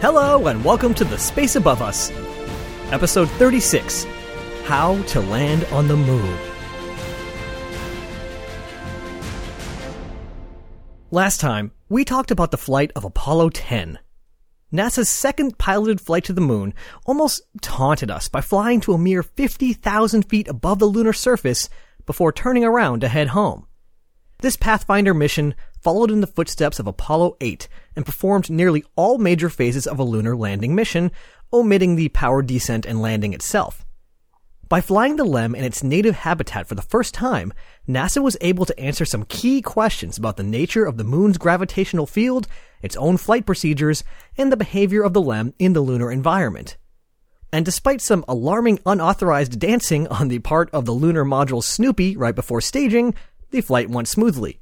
Hello, and welcome to The Space Above Us, Episode 36 How to Land on the Moon. Last time, we talked about the flight of Apollo 10. NASA's second piloted flight to the moon almost taunted us by flying to a mere 50,000 feet above the lunar surface before turning around to head home. This Pathfinder mission followed in the footsteps of Apollo 8 and performed nearly all major phases of a lunar landing mission, omitting the powered descent and landing itself. By flying the LEM in its native habitat for the first time, NASA was able to answer some key questions about the nature of the moon's gravitational field, its own flight procedures, and the behavior of the LEM in the lunar environment. And despite some alarming unauthorized dancing on the part of the lunar module Snoopy right before staging, the flight went smoothly.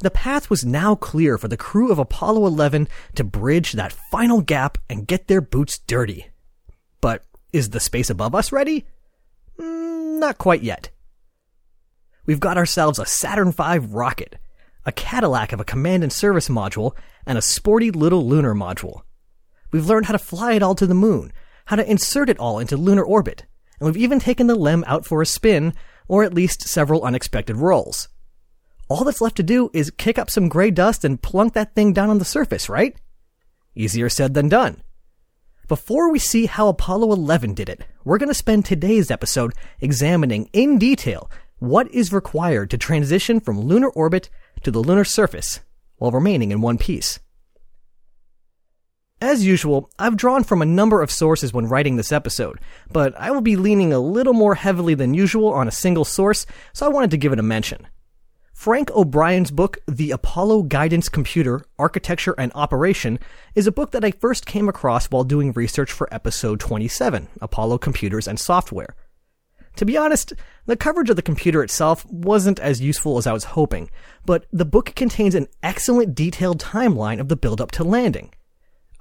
The path was now clear for the crew of Apollo 11 to bridge that final gap and get their boots dirty. But is the space above us ready? Mm, not quite yet. We've got ourselves a Saturn V rocket, a Cadillac of a command and service module, and a sporty little lunar module. We've learned how to fly it all to the moon, how to insert it all into lunar orbit, and we've even taken the LEM out for a spin, or at least several unexpected rolls. All that's left to do is kick up some gray dust and plunk that thing down on the surface, right? Easier said than done. Before we see how Apollo 11 did it, we're going to spend today's episode examining in detail what is required to transition from lunar orbit to the lunar surface while remaining in one piece. As usual, I've drawn from a number of sources when writing this episode, but I will be leaning a little more heavily than usual on a single source, so I wanted to give it a mention. Frank O'Brien's book, The Apollo Guidance Computer Architecture and Operation, is a book that I first came across while doing research for episode 27, Apollo Computers and Software. To be honest, the coverage of the computer itself wasn't as useful as I was hoping, but the book contains an excellent detailed timeline of the build up to landing.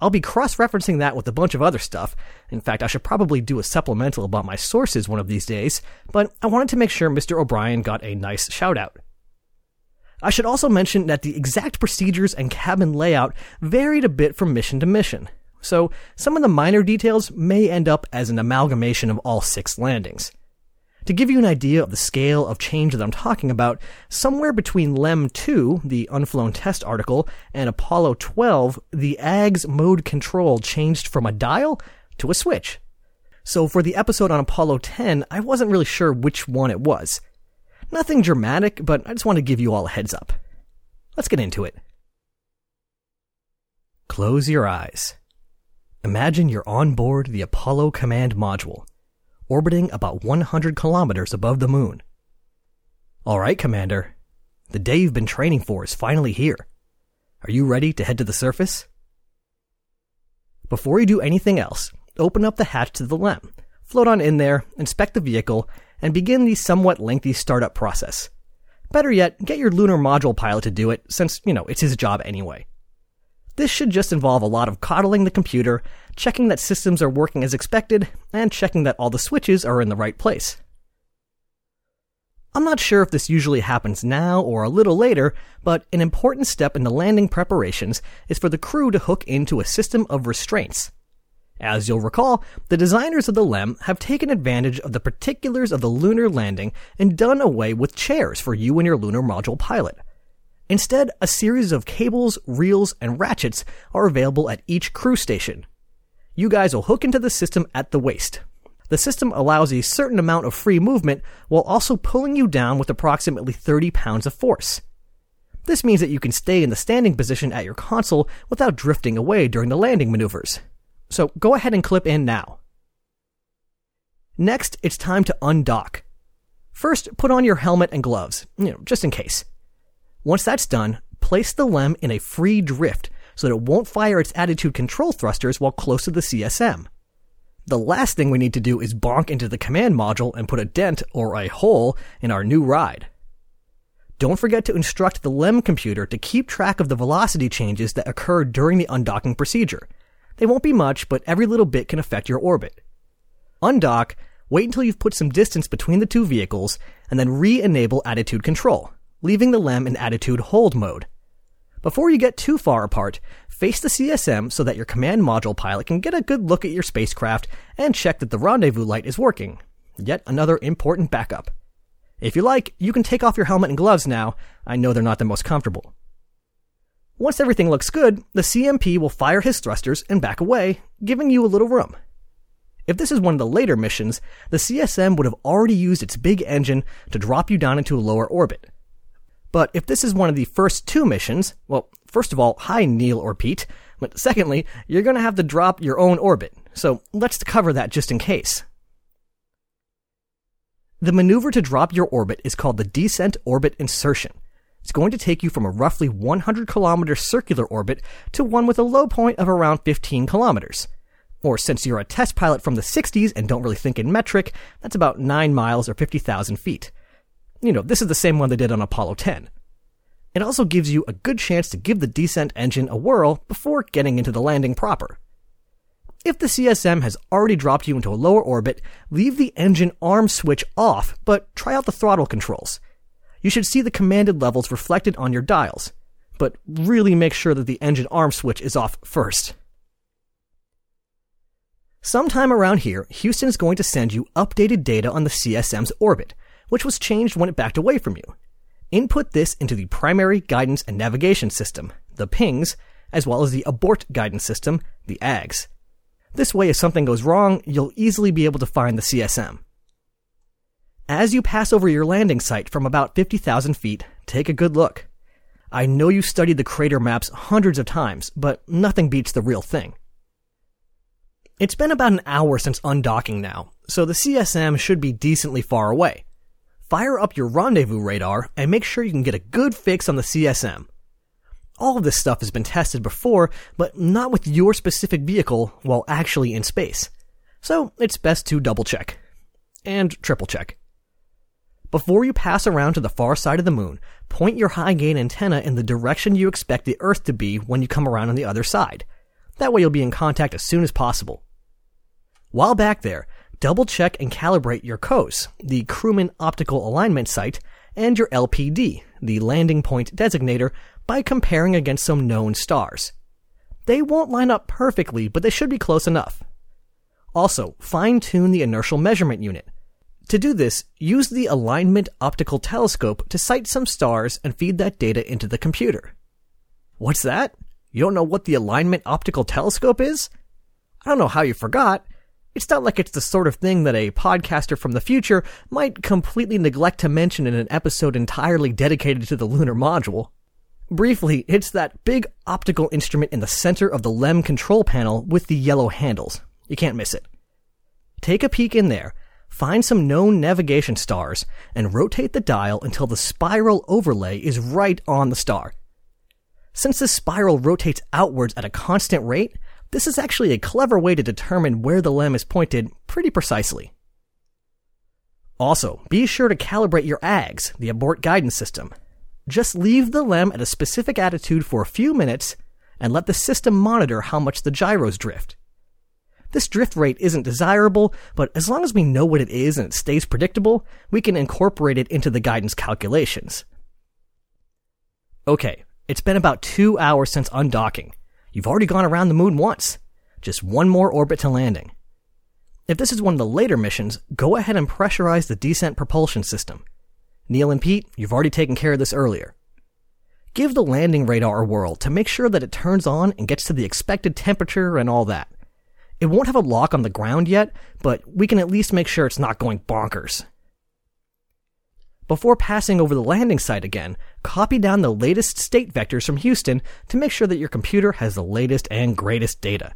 I'll be cross referencing that with a bunch of other stuff. In fact, I should probably do a supplemental about my sources one of these days, but I wanted to make sure Mr. O'Brien got a nice shout out. I should also mention that the exact procedures and cabin layout varied a bit from mission to mission, so some of the minor details may end up as an amalgamation of all six landings. To give you an idea of the scale of change that I'm talking about, somewhere between LEM 2, the unflown test article, and Apollo 12, the AGS mode control changed from a dial to a switch. So for the episode on Apollo 10, I wasn't really sure which one it was. Nothing dramatic, but I just want to give you all a heads up. Let's get into it. Close your eyes. Imagine you're on board the Apollo Command Module, orbiting about 100 kilometers above the moon. Alright, Commander. The day you've been training for is finally here. Are you ready to head to the surface? Before you do anything else, open up the hatch to the LEM, float on in there, inspect the vehicle, and begin the somewhat lengthy startup process. Better yet, get your lunar module pilot to do it, since, you know, it's his job anyway. This should just involve a lot of coddling the computer, checking that systems are working as expected, and checking that all the switches are in the right place. I'm not sure if this usually happens now or a little later, but an important step in the landing preparations is for the crew to hook into a system of restraints. As you'll recall, the designers of the LEM have taken advantage of the particulars of the lunar landing and done away with chairs for you and your lunar module pilot. Instead, a series of cables, reels, and ratchets are available at each crew station. You guys will hook into the system at the waist. The system allows a certain amount of free movement while also pulling you down with approximately 30 pounds of force. This means that you can stay in the standing position at your console without drifting away during the landing maneuvers. So go ahead and clip in now. Next, it's time to undock. First, put on your helmet and gloves, you know, just in case. Once that's done, place the LEM in a free drift so that it won't fire its attitude control thrusters while close to the CSM. The last thing we need to do is bonk into the command module and put a dent or a hole in our new ride. Don't forget to instruct the LEM computer to keep track of the velocity changes that occur during the undocking procedure. They won't be much, but every little bit can affect your orbit. Undock, wait until you've put some distance between the two vehicles, and then re-enable attitude control, leaving the LEM in attitude hold mode. Before you get too far apart, face the CSM so that your command module pilot can get a good look at your spacecraft and check that the rendezvous light is working. Yet another important backup. If you like, you can take off your helmet and gloves now. I know they're not the most comfortable. Once everything looks good, the CMP will fire his thrusters and back away, giving you a little room. If this is one of the later missions, the CSM would have already used its big engine to drop you down into a lower orbit. But if this is one of the first two missions, well, first of all, hi Neil or Pete, but secondly, you're going to have to drop your own orbit, so let's cover that just in case. The maneuver to drop your orbit is called the descent orbit insertion. It's going to take you from a roughly 100 kilometer circular orbit to one with a low point of around 15 kilometers. Or since you're a test pilot from the 60s and don't really think in metric, that's about 9 miles or 50,000 feet you know, this is the same one they did on Apollo 10. It also gives you a good chance to give the descent engine a whirl before getting into the landing proper. If the CSM has already dropped you into a lower orbit, leave the engine arm switch off, but try out the throttle controls. You should see the commanded levels reflected on your dials, but really make sure that the engine arm switch is off first. Sometime around here, Houston is going to send you updated data on the CSM's orbit, which was changed when it backed away from you. Input this into the primary guidance and navigation system, the PGNCS, as well as the abort guidance system, the AGS. This way, if something goes wrong, you'll easily be able to find the CSM. As you pass over your landing site from about 50,000 feet, take a good look. I know you studied the crater maps hundreds of times, but nothing beats the real thing. It's been about an hour since undocking now, so the CSM should be decently far away fire up your rendezvous radar and make sure you can get a good fix on the CSM. All of this stuff has been tested before, but not with your specific vehicle while actually in space. So it's best to double check. And triple check. Before you pass around to the far side of the moon, point your high gain antenna in the direction you expect the Earth to be when you come around on the other side. That way you'll be in contact as soon as possible. While back there, double check and calibrate your COAS, the Crewman Optical Alignment Sight, and your LPD, the Landing Point Designator, by comparing against some known stars. They won't line up perfectly, but they should be close enough. Also, fine tune the inertial measurement unit. To do this, use the Alignment Optical Telescope to sight some stars and feed that data into the computer. What's that? You don't know what the Alignment Optical Telescope is? I don't know how you forgot. It's not like it's the sort of thing that a podcaster from the future might completely neglect to mention in an episode entirely dedicated to the lunar module. Briefly, it's that big optical instrument in the center of the LEM control panel with the yellow handles. You can't miss it. Take a peek in there, find some known navigation stars, and rotate the dial until the spiral overlay is right on the star. Since the spiral rotates outwards at a constant rate, this is actually a clever way to determine where the LEM is pointed pretty precisely. Also, be sure to calibrate your AGS, the abort guidance system. Just leave the LEM at a specific attitude for a few minutes and let the system monitor how much the gyros drift. This drift rate isn't desirable, but as long as we know what it is and it stays predictable, we can incorporate it into the guidance calculations. Okay, it's been about two hours since undocking. You've already gone around the moon once. Just one more orbit to landing. If this is one of the later missions, go ahead and pressurize the descent propulsion system. Neil and Pete, you've already taken care of this earlier. Give the landing radar a whirl to make sure that it turns on and gets to the expected temperature and all that. It won't have a lock on the ground yet, but we can at least make sure it's not going bonkers. Before passing over the landing site again, copy down the latest state vectors from Houston to make sure that your computer has the latest and greatest data.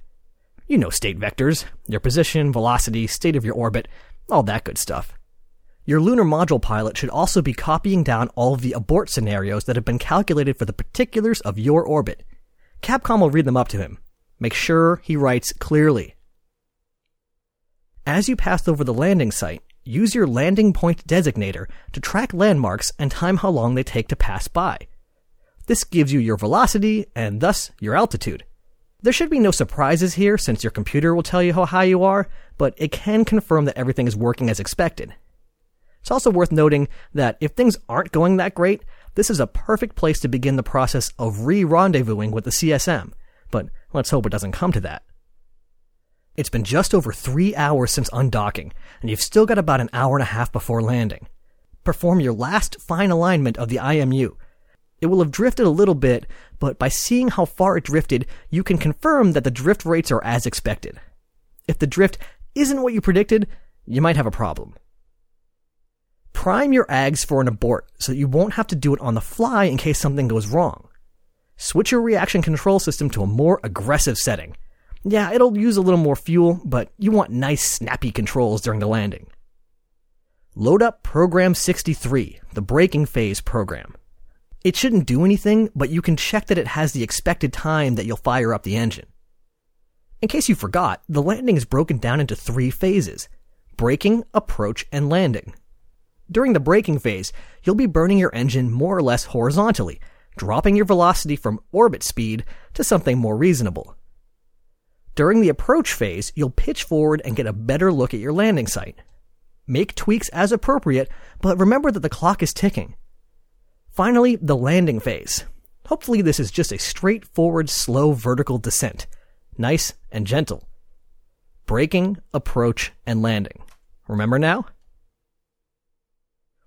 You know state vectors, your position, velocity, state of your orbit, all that good stuff. Your lunar module pilot should also be copying down all of the abort scenarios that have been calculated for the particulars of your orbit. Capcom will read them up to him. Make sure he writes clearly. As you pass over the landing site, use your landing point designator to track landmarks and time how long they take to pass by. This gives you your velocity and thus your altitude. There should be no surprises here since your computer will tell you how high you are, but it can confirm that everything is working as expected. It's also worth noting that if things aren't going that great, this is a perfect place to begin the process of re-rendezvousing with the CSM, but let's hope it doesn't come to that. It's been just over three hours since undocking, and you've still got about an hour and a half before landing. Perform your last fine alignment of the IMU. It will have drifted a little bit, but by seeing how far it drifted, you can confirm that the drift rates are as expected. If the drift isn't what you predicted, you might have a problem. Prime your AGS for an abort so that you won't have to do it on the fly in case something goes wrong. Switch your reaction control system to a more aggressive setting. Yeah, it'll use a little more fuel, but you want nice snappy controls during the landing. Load up Program 63, the braking phase program. It shouldn't do anything, but you can check that it has the expected time that you'll fire up the engine. In case you forgot, the landing is broken down into three phases braking, approach, and landing. During the braking phase, you'll be burning your engine more or less horizontally, dropping your velocity from orbit speed to something more reasonable. During the approach phase, you'll pitch forward and get a better look at your landing site. Make tweaks as appropriate, but remember that the clock is ticking. Finally, the landing phase. Hopefully, this is just a straightforward, slow vertical descent. Nice and gentle. Braking, approach, and landing. Remember now?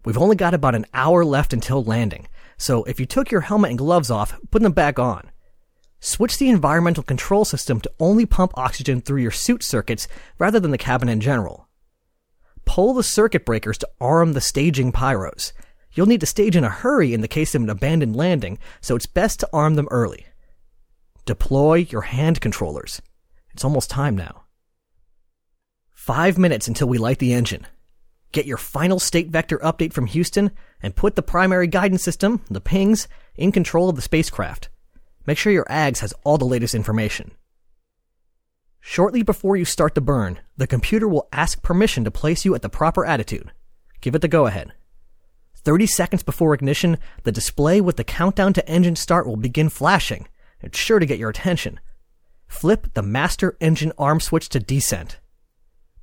We've only got about an hour left until landing, so if you took your helmet and gloves off, put them back on. Switch the environmental control system to only pump oxygen through your suit circuits rather than the cabin in general. Pull the circuit breakers to arm the staging pyros. You'll need to stage in a hurry in the case of an abandoned landing, so it's best to arm them early. Deploy your hand controllers. It's almost time now. Five minutes until we light the engine. Get your final state vector update from Houston and put the primary guidance system, the PGNCS, in control of the spacecraft. Make sure your AGS has all the latest information. Shortly before you start the burn, the computer will ask permission to place you at the proper attitude. Give it the go ahead. 30 seconds before ignition, the display with the countdown to engine start will begin flashing. It's sure to get your attention. Flip the master engine arm switch to descent.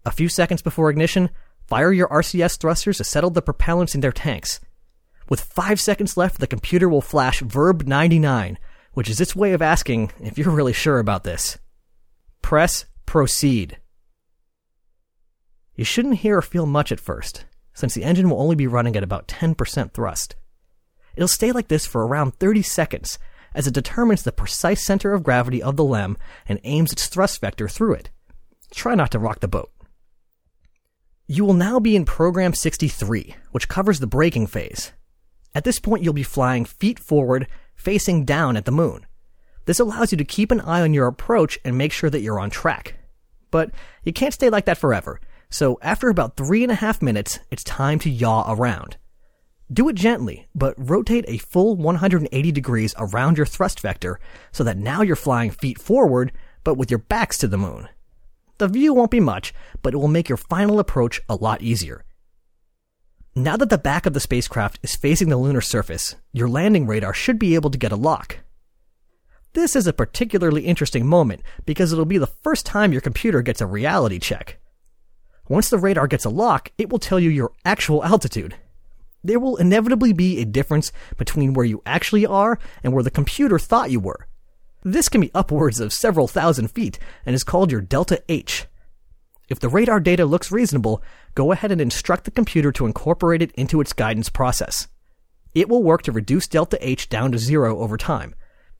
A few seconds before ignition, fire your RCS thrusters to settle the propellants in their tanks. With five seconds left, the computer will flash Verb 99, which is its way of asking if you're really sure about this. Press Proceed. You shouldn't hear or feel much at first, since the engine will only be running at about 10% thrust. It'll stay like this for around 30 seconds, as it determines the precise center of gravity of the LEM and aims its thrust vector through it. Try not to rock the boat. You will now be in Program 63, which covers the braking phase. At this point, you'll be flying feet forward, facing down at the moon. This allows you to keep an eye on your approach and make sure that you're on track. But you can't stay like that forever, so after about three and a half minutes, it's time to yaw around. Do it gently, but rotate a full 180 degrees around your thrust vector so that now you're flying feet forward, but with your backs to the moon. The view won't be much, but it will make your final approach a lot easier. Now that the back of the spacecraft is facing the lunar surface, your landing radar should be able to get a lock. This is a particularly interesting moment because it'll be the first time your computer gets a reality check. Once the radar gets a lock, it will tell you your actual altitude. There will inevitably be a difference between where you actually are and where the computer thought you were. This can be upwards of several thousand feet and is called your delta H. If the radar data looks reasonable, go ahead and instruct the computer to incorporate it into its guidance process. It will work to reduce delta H down to zero over time,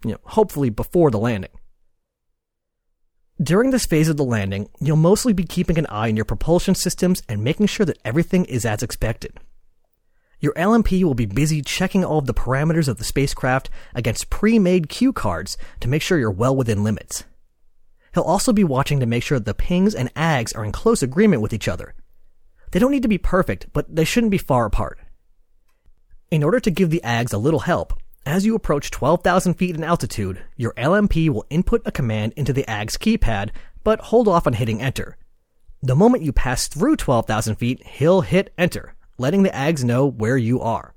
you know, hopefully before the landing. During this phase of the landing, you'll mostly be keeping an eye on your propulsion systems and making sure that everything is as expected. Your LMP will be busy checking all of the parameters of the spacecraft against pre-made cue cards to make sure you're well within limits. He'll also be watching to make sure the PGNCS and AGS are in close agreement with each other. They don't need to be perfect, but they shouldn't be far apart. In order to give the AGS a little help, as you approach 12,000 feet in altitude, your LMP will input a command into the AGS keypad, but hold off on hitting enter. The moment you pass through 12,000 feet, he'll hit enter, letting the AGS know where you are.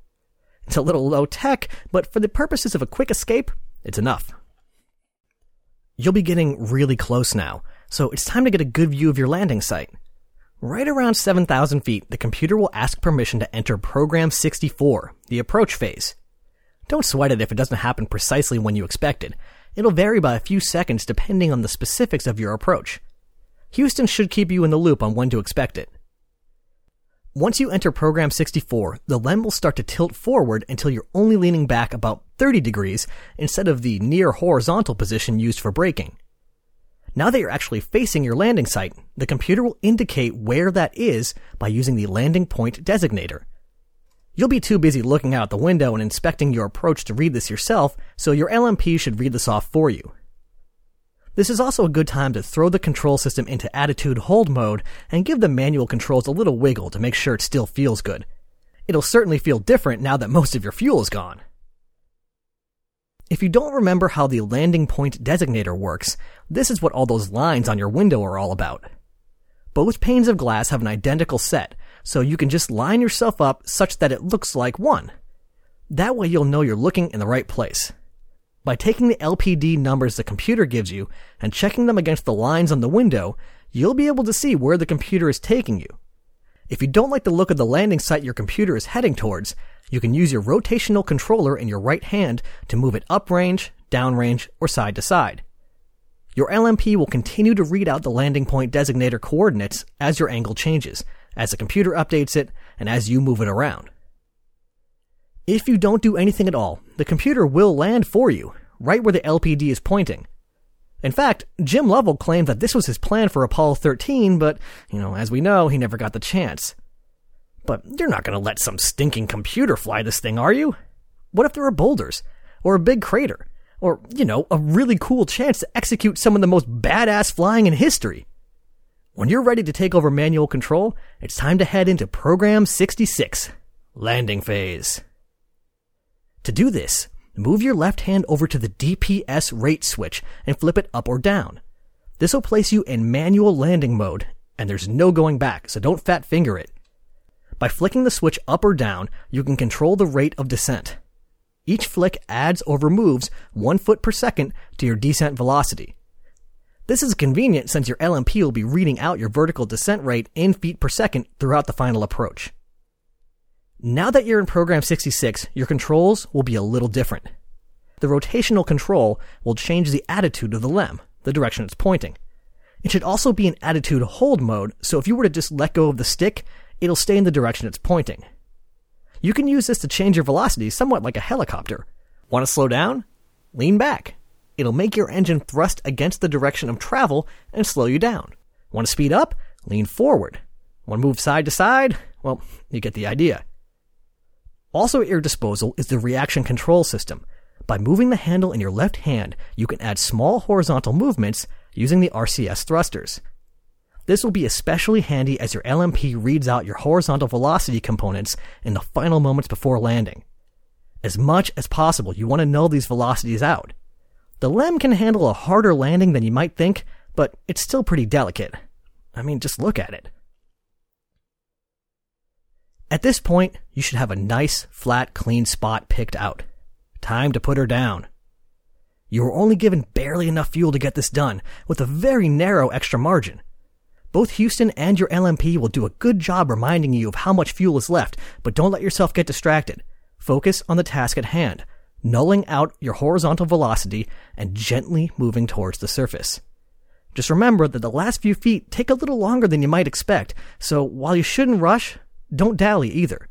It's a little low tech, but for the purposes of a quick escape, it's enough. You'll be getting really close now, so it's time to get a good view of your landing site. Right around 7,000 feet, the computer will ask permission to enter Program 64, the approach phase. Don't sweat it if it doesn't happen precisely when you expected. It'll vary by a few seconds depending on the specifics of your approach. Houston should keep you in the loop on when to expect it. Once you enter Program 64, the LEM will start to tilt forward until you're only leaning back about 30 degrees instead of the near horizontal position used for braking. Now that you're actually facing your landing site, the computer will indicate where that is by using the landing point designator. You'll be too busy looking out the window and inspecting your approach to read this yourself, so your LMP should read this off for you. This is also a good time to throw the control system into attitude hold mode and give the manual controls a little wiggle to make sure it still feels good. It'll certainly feel different now that most of your fuel is gone. If you don't remember how the landing point designator works, this is what all those lines on your window are all about. Both panes of glass have an identical set, so you can just line yourself up such that it looks like one. That way you'll know you're looking in the right place. By taking the LPD numbers the computer gives you and checking them against the lines on the window, you'll be able to see where the computer is taking you. If you don't like the look of the landing site your computer is heading towards, you can use your rotational controller in your right hand to move it uprange, downrange, or side to side. Your LMP will continue to read out the landing point designator coordinates as your angle changes, as the computer updates it, and as you move it around. If you don't do anything at all, the computer will land for you, right where the LPD is pointing. In fact, Jim Lovell claimed that this was his plan for Apollo 13, but, you know, as we know, he never got the chance. But you're not going to let some stinking computer fly this thing, are you? What if there are boulders? Or a big crater? Or, you know, a really cool chance to execute some of the most badass flying in history? When you're ready to take over manual control, it's time to head into Program 66, Landing Phase. To do this, move your left hand over to the DPS rate switch and flip it up or down. This will place you in manual landing mode, and there's no going back, so don't fat finger it. By flicking the switch up or down, you can control the rate of descent. Each flick adds or removes one foot per second to your descent velocity. This is convenient since your LMP will be reading out your vertical descent rate in feet per second throughout the final approach. Now that you're in program 66, your controls will be a little different. The rotational control will change the attitude of the LEM, the direction it's pointing. It should also be in attitude hold mode, so if you were to just let go of the stick, it'll stay in the direction it's pointing. You can use this to change your velocity somewhat like a helicopter. Want to slow down? Lean back it'll make your engine thrust against the direction of travel and slow you down. Want to speed up? Lean forward. Want to move side to side? Well, you get the idea. Also at your disposal is the reaction control system. By moving the handle in your left hand, you can add small horizontal movements using the RCS thrusters. This will be especially handy as your LMP reads out your horizontal velocity components in the final moments before landing. As much as possible, you want to know these velocities out. The LEM can handle a harder landing than you might think, but it's still pretty delicate. I mean, just look at it. At this point, you should have a nice, flat, clean spot picked out. Time to put her down. You were only given barely enough fuel to get this done, with a very narrow extra margin. Both Houston and your LMP will do a good job reminding you of how much fuel is left, but don't let yourself get distracted. Focus on the task at hand nulling out your horizontal velocity and gently moving towards the surface. Just remember that the last few feet take a little longer than you might expect, so while you shouldn't rush, don't dally either.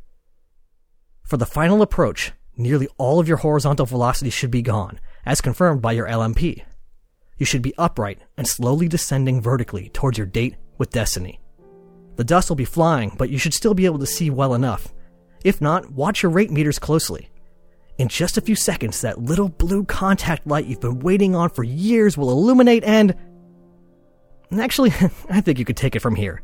For the final approach, nearly all of your horizontal velocity should be gone, as confirmed by your LMP. You should be upright and slowly descending vertically towards your date with Destiny. The dust will be flying, but you should still be able to see well enough. If not, watch your rate meters closely. In just a few seconds, that little blue contact light you've been waiting on for years will illuminate and. Actually, I think you could take it from here.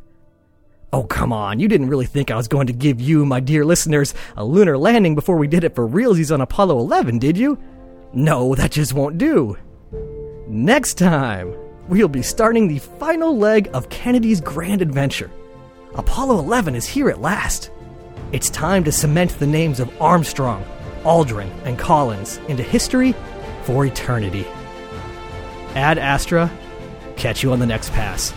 Oh, come on, you didn't really think I was going to give you, my dear listeners, a lunar landing before we did it for realsies on Apollo 11, did you? No, that just won't do. Next time, we'll be starting the final leg of Kennedy's grand adventure. Apollo 11 is here at last. It's time to cement the names of Armstrong, Aldrin, and Collins into history for eternity. Ad Astra, catch you on the next pass.